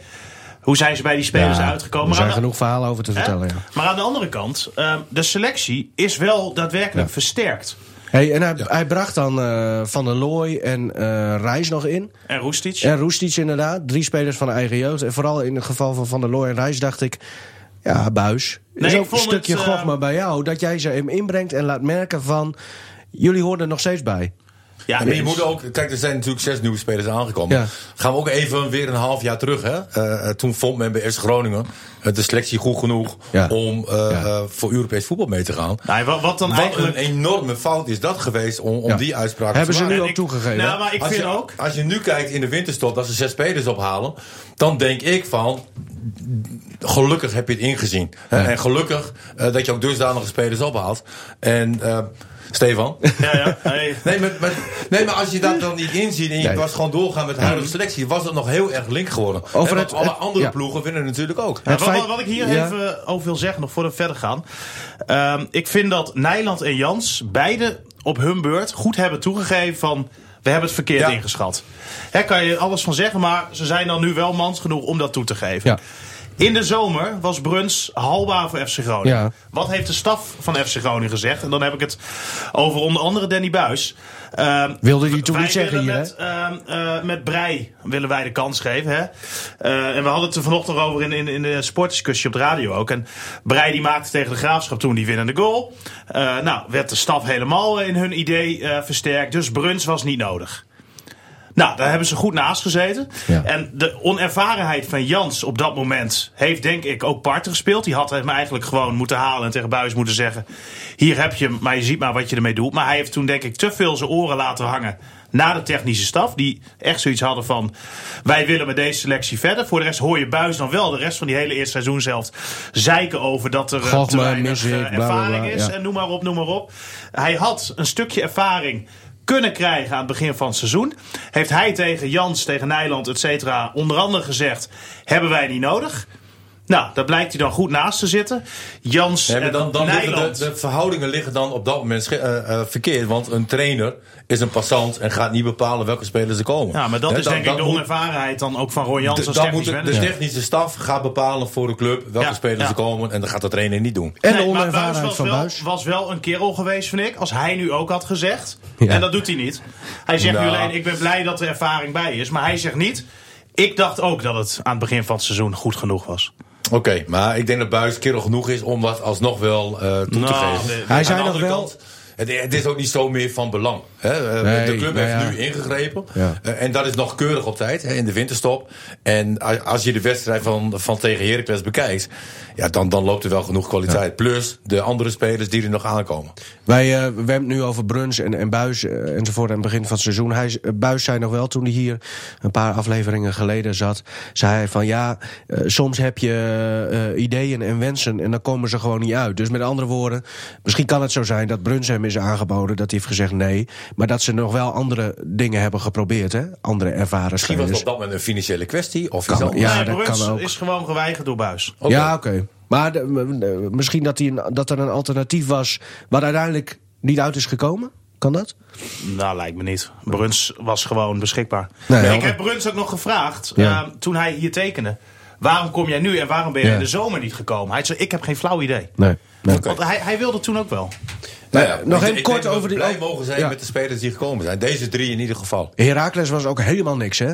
hoe zijn ze bij die spelers Ja, uitgekomen? Er zijn de- genoeg verhalen over te vertellen, ja. Maar aan de andere kant, ehm, de selectie is wel daadwerkelijk Ja. versterkt. Hey, en hij, hij bracht dan eh, Van der Looy en eh Reis nog in. En Roestic. En Roestic inderdaad. Drie spelers van de eigen jeugd. En vooral in het geval van Van der Looy en Reis dacht ik... Ja, Buis. Nee, is ook een stukje het, eh, gogma bij jou. Dat jij ze hem inbrengt en laat merken van... Jullie horen er nog steeds bij. Ja, maar je moet ook, kijk, er zijn natuurlijk zes nieuwe spelers aangekomen. Ja. Gaan we ook even weer een half jaar terug. Hè? Eh, eh, toen vond men bij FC Groningen eh, de selectie goed genoeg Ja. om eh, Ja. eh, voor Europees voetbal mee te gaan. Nee, wat, wat dan Wat eigenlijk... een enorme fout is dat geweest om, om Ja. die uitspraak Hebben te ze maken. nu En ook ik- toegegeven. Nou, maar ik als vind je, ook... Als je nu kijkt in de winterstop dat ze zes spelers ophalen, dan denk ik van. Gelukkig heb je het ingezien. En gelukkig eh, dat je ook dusdanige spelers ophaalt. En eh, Stefan. Ja, ja. Hey. Nee maar, maar- nee, maar als je dat dan niet inziet en je Nee. was gewoon doorgaan met de huidige selectie, was het nog heel erg link geworden. Over en het- alle het- andere ja. ploegen vinden het natuurlijk ook. Ja, Het wat, wat- wat ik hier ja. even over wil zeggen, nog voordat we verder gaan. Ehm, ik vind dat Nijland en Jans beide op hun beurt goed hebben toegegeven van... We hebben het verkeerd Ja. ingeschat. Daar kan je alles van zeggen, maar ze zijn dan nu wel mans genoeg om dat toe te geven. Ja. In de zomer was Bruns haalbaar voor FC Groningen. Ja. Wat heeft de staf van FC Groningen gezegd? En dan heb ik het over onder andere Danny Buis. Ehm, Wilde hij toen niet zeggen hier, met, eh, met Brei willen wij de kans geven. Hè? Eh, en we hadden het er vanochtend over in, in, in de sportdiscussie op de radio ook. En Brei die maakte tegen de Graafschap toen die winnende goal. Eh, nou, werd de staf helemaal in hun idee versterkt. Dus Bruns was niet nodig. Nou, daar hebben ze goed naast gezeten. Ja. En de onervarenheid van Jans op dat moment heeft denk ik ook parten gespeeld. Die had hem eigenlijk gewoon moeten halen en tegen Buis moeten zeggen... hier heb je hem, maar je ziet maar wat je ermee doet. Maar hij heeft toen denk ik te veel zijn oren laten hangen naar de technische staf. Die echt zoiets hadden van, wij willen met deze selectie verder. Voor de rest hoor je Buis dan wel de rest van die hele eerste seizoen zelf... zeiken over dat er eh, te weinig eh, bla, bla, ervaring bla, is. ja. En noem maar op, noem maar op. Hij had een stukje ervaring kunnen krijgen aan het begin van het seizoen. Heeft hij tegen Jans, tegen Nijland, et cetera, onder andere gezegd... hebben wij niet nodig. Nou, daar blijkt hij dan goed naast te zitten. Jans en dan, dan de, de verhoudingen liggen dan op dat moment eh, eh, verkeerd. Want een trainer is een passant en gaat niet bepalen welke spelers er komen. ja, maar dat is dan- denk ik de moet- onervarenheid dan ook van Roy Jans als Dan technisch moet de, technische staf gaat bepalen voor de club welke Ja, spelers ja. er komen. En dat gaat de trainer niet doen. En Nee, de maar onervarenheid was van wel, Buis. was wel een kerel geweest, vind ik. Als hij nu ook had gezegd. Ja. En dat doet hij niet. Hij zegt nu Nou. alleen, ik ben blij dat er ervaring bij is. Maar hij zegt niet, ik dacht ook dat het aan het begin van het seizoen goed genoeg was. Oké, maar ik denk dat Buis kerel genoeg is om dat alsnog wel eh, toe te Nou, geven. Hij Aan zei andere wel- kant, het, het is ook niet zo meer van belang. Hè? Eh, Nee, de club nou heeft ja. nu ingegrepen. Ja. Eh, en dat is nog keurig op tijd hè, in de winterstop. En als je de wedstrijd van, van tegen Heracles bekijkt... Ja, dan, dan loopt er wel genoeg kwaliteit. Plus de andere spelers die er nog aankomen. Wij, we hebben het nu over Bruns en, en Buis enzovoort aan het begin van het seizoen. Hij, Buis zei nog wel toen hij hier een paar afleveringen geleden zat. Zei hij van ja, soms heb je ideeën en wensen en dan komen ze gewoon niet uit. Dus met andere woorden, misschien kan het zo zijn dat Bruns hem is aangeboden. Dat hij heeft gezegd nee. Maar dat ze nog wel andere dingen hebben geprobeerd. Hè? Andere ervaren Misschien was het op dat moment een financiële kwestie. Of Kan anders. ja. nee, dat Bruns kan ook. is gewoon geweigerd door Buis. Ja, oké. Maar de- m- m- misschien dat, hij een, dat er een alternatief was wat uiteindelijk niet uit is gekomen? Kan dat? Nou, lijkt me niet. Bruns was gewoon beschikbaar. Nee, ik heb Bruns ook nog gevraagd, Ja. eh, toen hij hier tekende... waarom kom jij nu en waarom ben je Ja. in de zomer niet gekomen? Hij zei, ik heb geen flauw idee. Nee. nee. Want hij, hij wilde toen ook wel. Nou ja, nog ik- even kort denk over die- blij mogen zijn Ja. met de spelers die gekomen zijn. Deze drie in ieder geval. Heracles was ook helemaal niks, hè?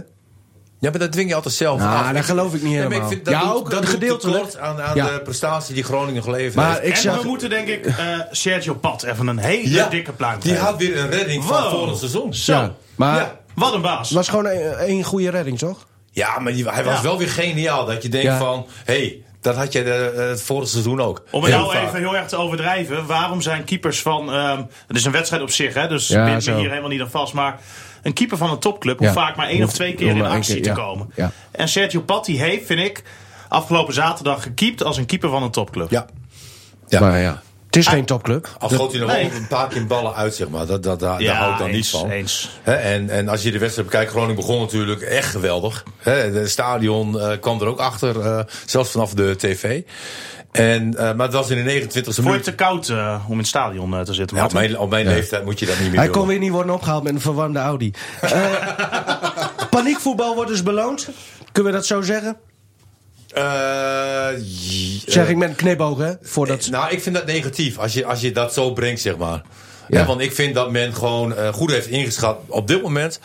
Ja, maar dat dwing je altijd zelf Nou, af. dat geloof ik niet helemaal. ik vind dat Ja, doet- ook dat gedeeltelijk. tekort aan, aan Ja. de prestatie die Groningen geleverd Maar heeft. ik en zag... we moeten denk ik eh, Sergio Pat even een hele Ja, dikke pluim Die had weer een redding van vorig seizoen. Zo, Ja, maar Ja. wat een baas. het was gewoon een- één goede redding, toch? Ja, maar die- hij was Ja. wel weer geniaal. Dat je denkt Ja. van, hé, hey, dat had je de, eh, het vorige seizoen ook. Om het Heel nou vaak. even heel erg te overdrijven. Waarom zijn keepers van... ehm het is een wedstrijd op zich, hè, dus Ja, zo. hier helemaal niet aan vast. Maar een keeper van een topclub hoeft vaak maar één of twee keer in actie keer, te ja. komen. Ja. En Sergio Patti heeft, vind ik, afgelopen zaterdag gekiept als een keeper van een topclub. Ja. Ja. Maar ja, het is geen topclub. Al schoot hij nog Nee. een paar keer ballen uit, zeg maar. Dat, dat, daar, Ja, daar hou ik dan eens, niet van. eens. Hè, en, en als je de wedstrijd bekijkt, Groningen begon natuurlijk echt geweldig. Hè, de stadion eh, kwam er ook achter, eh, zelfs vanaf de tv. En, eh, maar het was in de 29e Vond je het minuut. te koud om in het stadion te zitten? Ja, op mijn, op mijn leeftijd moet je dat niet meer Hij doen. kon weer niet worden opgehaald met een verwarmde Audi. Eh, paniekvoetbal wordt dus beloond. Kunnen we dat zo zeggen? Eh, Zeg eh, ik met een knipoog, hè? Voordat... Nou, ik vind dat negatief als je, als je dat zo brengt, zeg maar. Ja. Want ik vind dat men gewoon eh, goed heeft ingeschat op dit moment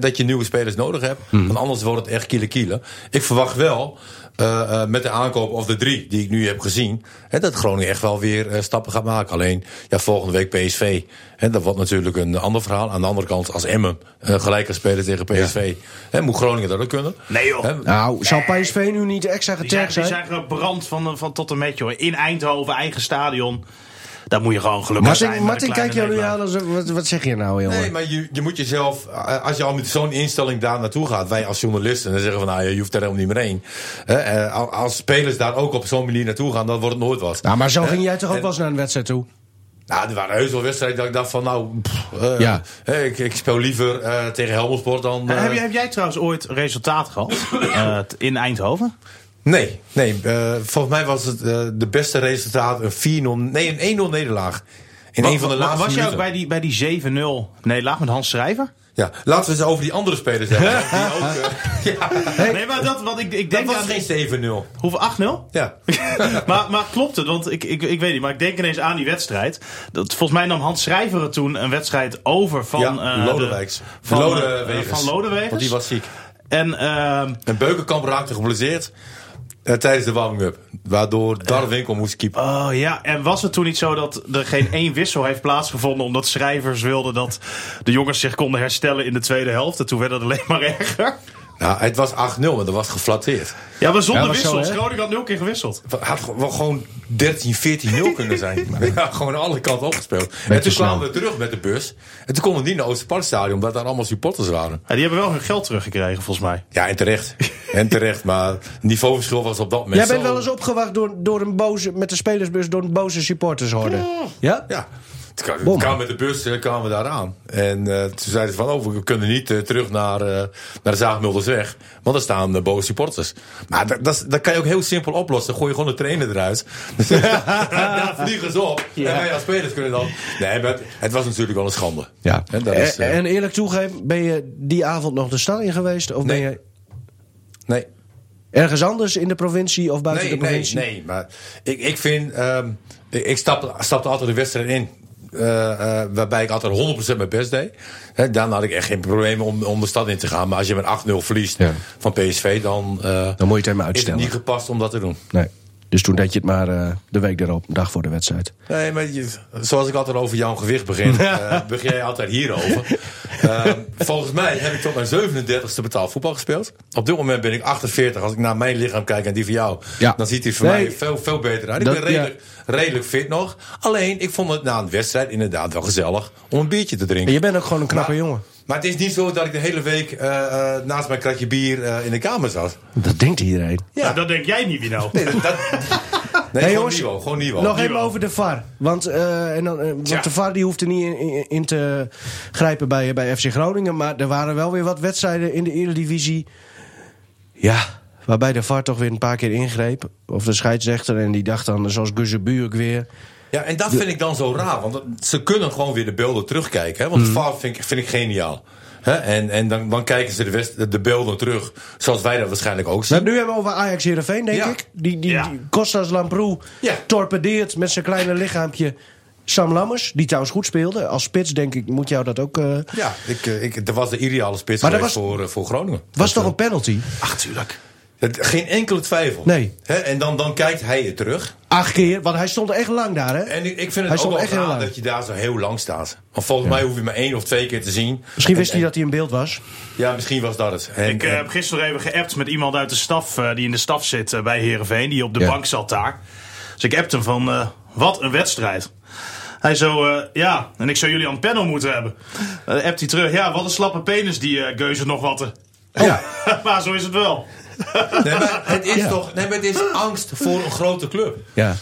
dat je nieuwe spelers nodig hebt. Mhm. Want anders wordt het echt kiele kiele. Ik verwacht wel eh, eh, met de aankoop of de drie die ik nu heb gezien, hè, dat Groningen echt wel weer eh, stappen gaat maken. Alleen ja, volgende week PSV. Hè, dat wordt natuurlijk een ander verhaal. Aan de andere kant, als Emmen uh, gelijk kan spelen tegen PSV, hè, moet Groningen dat ook kunnen. Nee joh. Hè, Nou, zou PSV nu niet extra Die zijn, getergd die zijn? zijn gebrand van, van tot en met, joh. In Eindhoven, eigen stadion. Daar moet je gewoon gelukkig zijn. Martin, met Martin kijk jou kleine nu neeklaan. aan. als- Wat, wat zeg je nou, jongen? Nee, maar je, je moet jezelf, eh, als je al met zo'n instelling daar naartoe gaat, wij als journalisten, dan zeggen van nou, je hoeft daar helemaal niet meer heen. Hè, eh, al- als spelers daar ook op zo'n manier naartoe gaan, dan wordt het nooit wat. Nou, maar zo ging jij toch ook En- wel eens naar een wedstrijd toe? Nou, er waren heus wel wedstrijden dat ik dacht van nou, pff, eh, Ja. ik, ik speel liever eh, tegen Helmelsport dan... Eh, eh, heb, jij, heb jij trouwens ooit resultaat gehad eh, in Eindhoven? Nee, nee eh, volgens mij was het eh, de beste resultaat een 4-0, nee een 1-0 nederlaag. In een van de laatste Was jij ook bij die, bij die 7-0 nederlaag met Hans Schrijver? Ja, laten we eens over die andere spelers hebben. die ook, eh, ja, Nee, maar dat, want ik, ik dat denk was aan... geen 7-0. Hoeveel? 8-0? Ja. maar, maar klopt het? Want ik, ik, ik weet niet, maar ik denk ineens aan die wedstrijd. Dat, volgens mij nam Hans Schrijver toen een wedstrijd over van... ja, eh, Lodewijks. de- Van, Lodewegers. van Lodewegers. Want die was ziek. En ehm, En Beukenkamp raakte geblesseerd eh, tijdens de warming-up. Waardoor Darwinkel moest keepen. Oh ja, en was het toen niet zo dat er geen één wissel heeft plaatsgevonden omdat schrijvers wilden dat de jongens zich konden herstellen in de tweede helft? En toen werd het alleen maar erger. Nou, het was 8-0, maar dat was geflatteerd. Ja, maar zonder Ja, zo, wissels. Groningen had nul keer gewisseld. Het had gewoon 13, 14-0 kunnen zijn. Ja, gewoon alle kanten opgespeeld. en toen kwamen we terug met de bus. En toen konden we niet naar Oosterparkstadion, omdat daar allemaal supporters waren. Ja, die hebben wel hun geld teruggekregen volgens mij. Ja, en terecht. en terecht, maar het niveauverschil was op dat moment Jij bent zo- wel eens opgewacht door, door een boze, met de spelersbus door een boze supporters hoorde. Ja? Ja. Toen kwam- met de bus eh, kwamen we daar aan. En eh, toen zeiden ze van, oh, we kunnen niet eh, terug naar, eh, naar de Zaagmuldersweg. Want daar staan uh, boze supporters. Maar dat, dat, kan je ook heel simpel oplossen. Dan gooi je gewoon de trainer eruit. dan vliegen ze op. En wij als spelers kunnen dan... Nee, maar het, het was natuurlijk wel een schande. Ja. En, dat is, en, en eerlijk toegeven, ben je die avond nog de stad in geweest? Of ben Nee. je nee. ergens anders in de de of buiten Nee, de nee, provincie? nee. Maar ik, ik vind... ehm, ik ik stap, stapte altijd de wedstrijd in. Eh, eh, waarbij ik altijd 100% mijn best deed. Hè, dan had ik echt geen probleem om, om de stad in te gaan. Maar als je met 8-0 verliest Ja. van PSV, dan, eh, Dan moet je het helemaal is het uitstellen. niet gepast om dat te doen. Nee. Dus toen deed je het maar eh, de week erop, een dag voor de wedstrijd. Nee, maar je, zoals ik altijd over jouw gewicht begin, eh, begin jij altijd hierover. Ehm, volgens mij heb ik tot mijn 37ste betaald voetbal gespeeld. Op dit moment ben ik 48. Als ik naar mijn lichaam kijk en die van jou, Ja. dan ziet hij voor Nee. mij veel, veel beter uit. Ik Dat- ben redelijk, redelijk fit nog. Alleen, ik vond het na een wedstrijd inderdaad wel gezellig om een biertje te En drinken. je bent ook gewoon een knappe Maar- jongen. Maar het is niet zo dat ik de hele week eh, eh, naast mijn kratje bier eh, in de kamer zat. Dat denkt iedereen. Ja. Nou, dat denk jij niet, Wino. Nee, dat, dat- nee Hey, gewoon jongens, niveau. Gewoon niveau. Nog even Niveau. over de VAR. Want, eh, en dan, want de VAR die hoeft er niet in, in- in te grijpen bij, bij FC Groningen. Maar er waren wel weer wat wedstrijden in de Eredivisie. Ja, waarbij de VAR toch weer een paar keer ingreep. Of de scheidsrechter. En die dacht dan, zoals Guzebuurk weer. Ja, en dat vind ik dan zo raar. Want ze kunnen gewoon weer de beelden terugkijken. Hè? Want. VAR vind ik, vind ik geniaal. Hè? En, en dan, dan kijken ze de, west- de beelden terug. Zoals wij dat waarschijnlijk ook zien. Nou, nu hebben we over Ajax Heerenveen, denk Ja. ik. Die, die, Ja. die Kostas Lamproe Ja. torpedeert met zijn kleine lichaampje Sam Lammers. Die trouwens goed speelde. Als spits, denk ik, moet jou dat ook... eh, Ja, ik, eh, ik, dat was de ideale spits Maar dat was- voor, eh, voor Groningen. was Dat, toch een penalty? Ach, tuurlijk. Het- Geen enkele twijfel. Nee. Hè? En dan, dan kijkt hij het terug. Acht keer, want hij stond er echt lang daar, hè? En ik, ik vind Hij het ook stond wel echt heel raar lang. dat je daar zo heel lang staat. Want volgens mij hoef je maar één of twee keer te zien. Misschien wist En- hij dat hij in beeld was. Ja, misschien was dat het. En, Ik eh, en- heb gisteren even geappt met iemand uit de staf eh, die in de staf zit eh, bij Herenveen, die op de Ja. bank zat daar. Dus ik appte hem van eh, wat een wedstrijd. Hij zo, eh, ja, en ik zou jullie aan het panel moeten hebben. Dan appt hij terug, ja, wat een slappe penis die uh, Geuze nog wat. Ja. maar zo is het wel. Nee, maar het is toch nee, maar het is angst voor een grote club. Ja.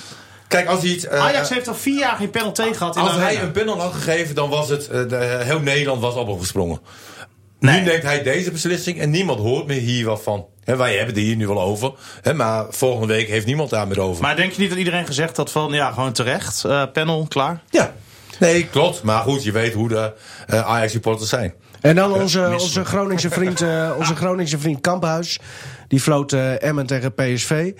Kijk, als hij het, eh, Ajax heeft al vier jaar geen penalty gehad in als hij arena. een panel had gegeven, dan was het eh, de, heel Nederland was op hem gesprongen. Nee. Nu neemt hij deze beslissing en niemand hoort meer hier wat van. Hè, wij hebben het hier nu wel over. Hè, maar volgende week heeft niemand daar meer over. Maar denk je niet dat iedereen gezegd had van, ja, gewoon terecht, eh, panel, klaar? ja. Nee, klopt. Maar goed, je weet hoe de eh, Ajax-supporters zijn. En dan onze, onze, Groningse vriend, eh, onze Groningse vriend Kamphuis. Die floot Emmen tegen PSV.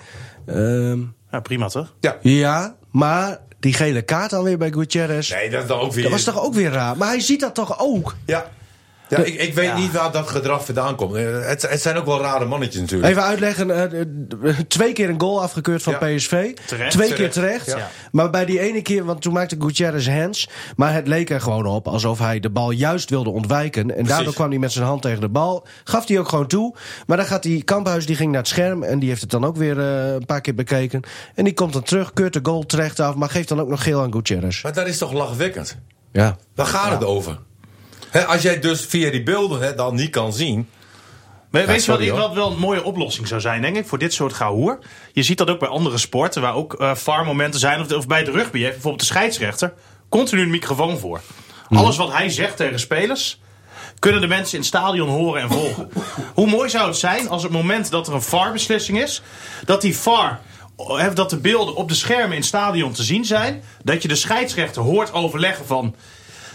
Ehm, Ja, prima toch? ja, maar die gele kaart alweer bij Gutierrez. Nee, dat is dan ook weer... Dat was toch ook weer raar. Maar hij ziet dat toch ook? Ja. Ja, ik, ik weet niet waar dat gedrag vandaan komt. Het, het zijn ook wel rare mannetjes natuurlijk. Even uitleggen. eh, twee keer een goal afgekeurd van Ja. PSV. Terecht. Twee keer Terecht, ja. Maar bij die ene keer, want toen maakte Gutierrez hands. Maar het leek er gewoon op alsof hij de bal juist wilde ontwijken. En daardoor kwam hij met zijn hand tegen de bal. Gaf hij ook gewoon toe. Maar dan gaat die Kamphuis, die ging naar het scherm. En die heeft het dan ook weer eh, een paar keer bekeken. En die komt dan terug, keurt de goal terecht af. Maar geeft dan ook nog geel aan Gutierrez. Maar dat is toch lachwekkend? Ja. Waar gaat het over? Als jij dus via die beelden hè, dan niet kan zien. We- weet je wat, ik, wel een mooie oplossing zou zijn, denk ik, voor dit soort gehoor? Je ziet dat ook bij andere sporten, waar ook eh VAR-momenten zijn. Of, of bij de rugby heeft bijvoorbeeld de scheidsrechter continu een microfoon voor. Alles wat hij zegt tegen spelers, kunnen de mensen in het stadion horen en volgen. Hoe mooi zou het zijn als het moment dat er een VAR-beslissing is, dat die VAR, eh, dat de beelden op de schermen in het stadion te zien zijn, dat je de scheidsrechter hoort overleggen van...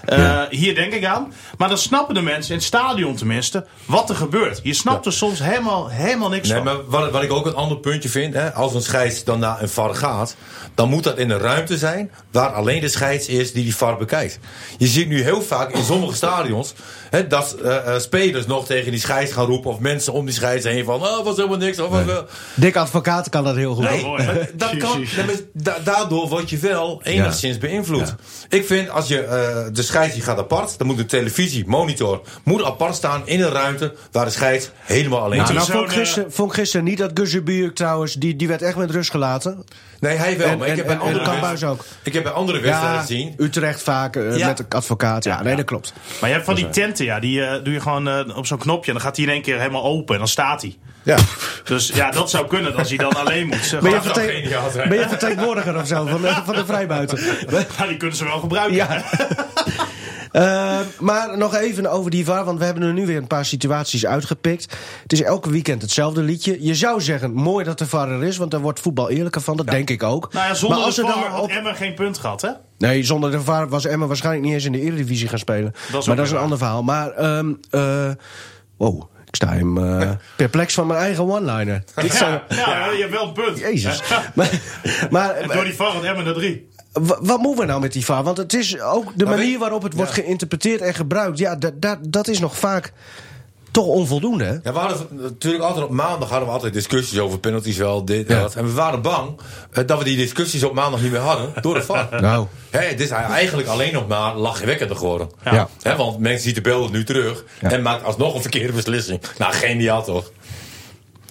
eh, Hier denk ik aan. Maar dan snappen de mensen in het stadion tenminste wat er gebeurt. Je snapt er soms helemaal, helemaal niks Nee, van. maar wat, wat ik ook een ander puntje vind. Hè, als een scheids dan naar een VAR gaat. Dan moet dat in een ruimte zijn. Waar alleen de scheids is die die VAR bekijkt. Je ziet nu heel vaak in sommige stadions. Hè, dat eh, eh, spelers nog tegen die scheids gaan roepen. Of mensen om die scheids heen van. Oh, was helemaal niks. Of, eh, Dick Advocaat kan dat heel goed. Nee, dat kan, nee, da- daardoor word je wel enigszins beïnvloed. Ik vind als je eh, de scheids die gaat apart, dan moet een televisie, monitor, moet apart staan in een ruimte waar de scheids helemaal alleen Nou, is. nou vond, ik gisteren, vond ik gisteren niet dat Guzebierk trouwens, die, die werd echt met rust gelaten. Nee, hij wel, En- maar ik en- heb bij andere wedstrijden- ook. Ik heb bij andere wedstrijden gezien. Utrecht vaak eh, Ja. met de advocaat. Ja, nee, dat klopt. Maar je hebt van die tenten, ja, die eh, doe je gewoon eh, op zo'n knopje. En dan gaat hij in één keer helemaal open en dan staat hij. Ja. Dus ja, dat zou kunnen als hij dan alleen moet. Zeg, Ben je, ben je vertegenwoordiger of zo van de, van de vrijbuiter? nou, die kunnen ze wel gebruiken. Ja. Eh, maar nog even over die VAR, want we hebben er nu weer een paar situaties uitgepikt. Het is elke weekend hetzelfde liedje. Je zou zeggen, mooi dat de VAR er is, want daar wordt voetbal eerlijker van. Dat denk ik ook. Nou ja, zonder maar als de er dan had op- Emma geen punt gehad, hè? Nee, zonder de VAR was Emma waarschijnlijk niet eens in de Eredivisie gaan spelen. Dat maar dat is een ander verhaal. Maar, ehm eh, wow, ik sta hem eh, perplex van mijn eigen one-liner. Ja, ja, je hebt wel een punt. Jezus. maar, maar, En door die VAR had Emma er drie. Wa- Wat moeten we nou met die VAR? Want het is ook de manier weet- waarop het wordt geïnterpreteerd en gebruikt. Ja, dat, dat, dat is nog vaak toch onvoldoende. Hè? Ja, we hadden natuurlijk altijd op maandag hadden we altijd discussies over penalties wel, dit en Ja. dat. En we waren bang eh, dat we die discussies op maandag niet meer hadden door de VAR. Nou. Hè, het is eigenlijk alleen nog maar lachwekkender geworden. Ja. Hè, want mensen zien de beelden nu terug Ja. en maakt alsnog een verkeerde beslissing. Nou, geniaal toch?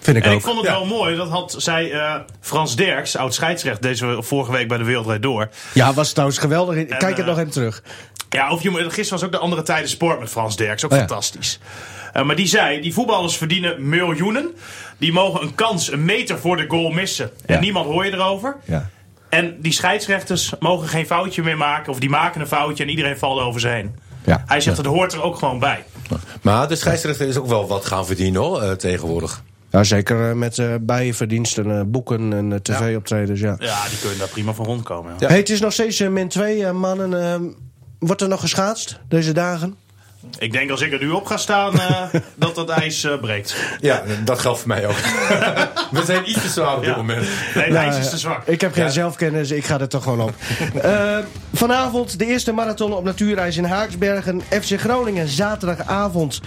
Vind ik En ook. ik vond het Ja. wel mooi, dat had zij eh, Frans Derks, oud scheidsrecht, deze vorige week bij de Wereldrijd Door. Ja, was trouwens geweldig. Kijk het eh, nog even terug. Ja, of je, gisteren was ook de andere tijden sport met Frans Derks. Ook Oh ja. fantastisch. Eh, maar die zei, die voetballers verdienen miljoenen. Die mogen een kans een meter voor de goal missen. En Ja. niemand hoor je erover. Ja. En die scheidsrechters mogen geen foutje meer maken. Of die maken een foutje en iedereen valt over ze heen. Ja. Hij zegt, het hoort er ook gewoon bij. Maar de scheidsrechter is ook wel wat gaan verdienen hoor, tegenwoordig. Ja, zeker eh, met eh, bijverdiensten, eh, boeken en tv-optredens, ja. Ja, die kunnen daar prima van rondkomen. Ja. Ja. Hey, het is nog steeds min 2, mannen. eh, wordt er nog geschaatst deze dagen? Ik denk als ik er nu op ga staan, eh, dat dat ijs eh, breekt. Ja, dat geldt voor mij ook. We zijn iets te zwaar op dit Ja. moment. Nee, het Nou, ijs is te zwak. Ik heb geen Ja. zelfkennis, ik ga er toch gewoon op. Vanavond de eerste marathon op natuurreis in Haaksbergen. FC Groningen zaterdagavond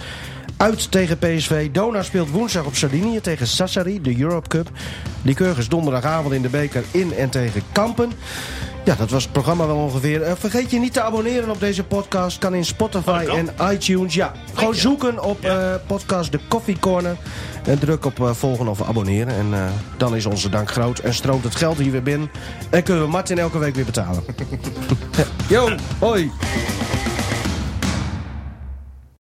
uit tegen PSV. Dona speelt woensdag op Sardinië tegen Sassari, de Europe Cup. Lycurgus donderdagavond in de beker in en tegen Kampen. Ja, dat was het programma wel ongeveer. Eh, vergeet je niet te abonneren op deze podcast. Kan in Spotify kan. en iTunes. Ja, gewoon zoeken op eh, podcast De Coffee Corner. En druk op eh, volgen of abonneren. En dan is onze dank groot. En stroomt het geld hier weer binnen. En kunnen we Martin elke week weer betalen. Yo, hoi.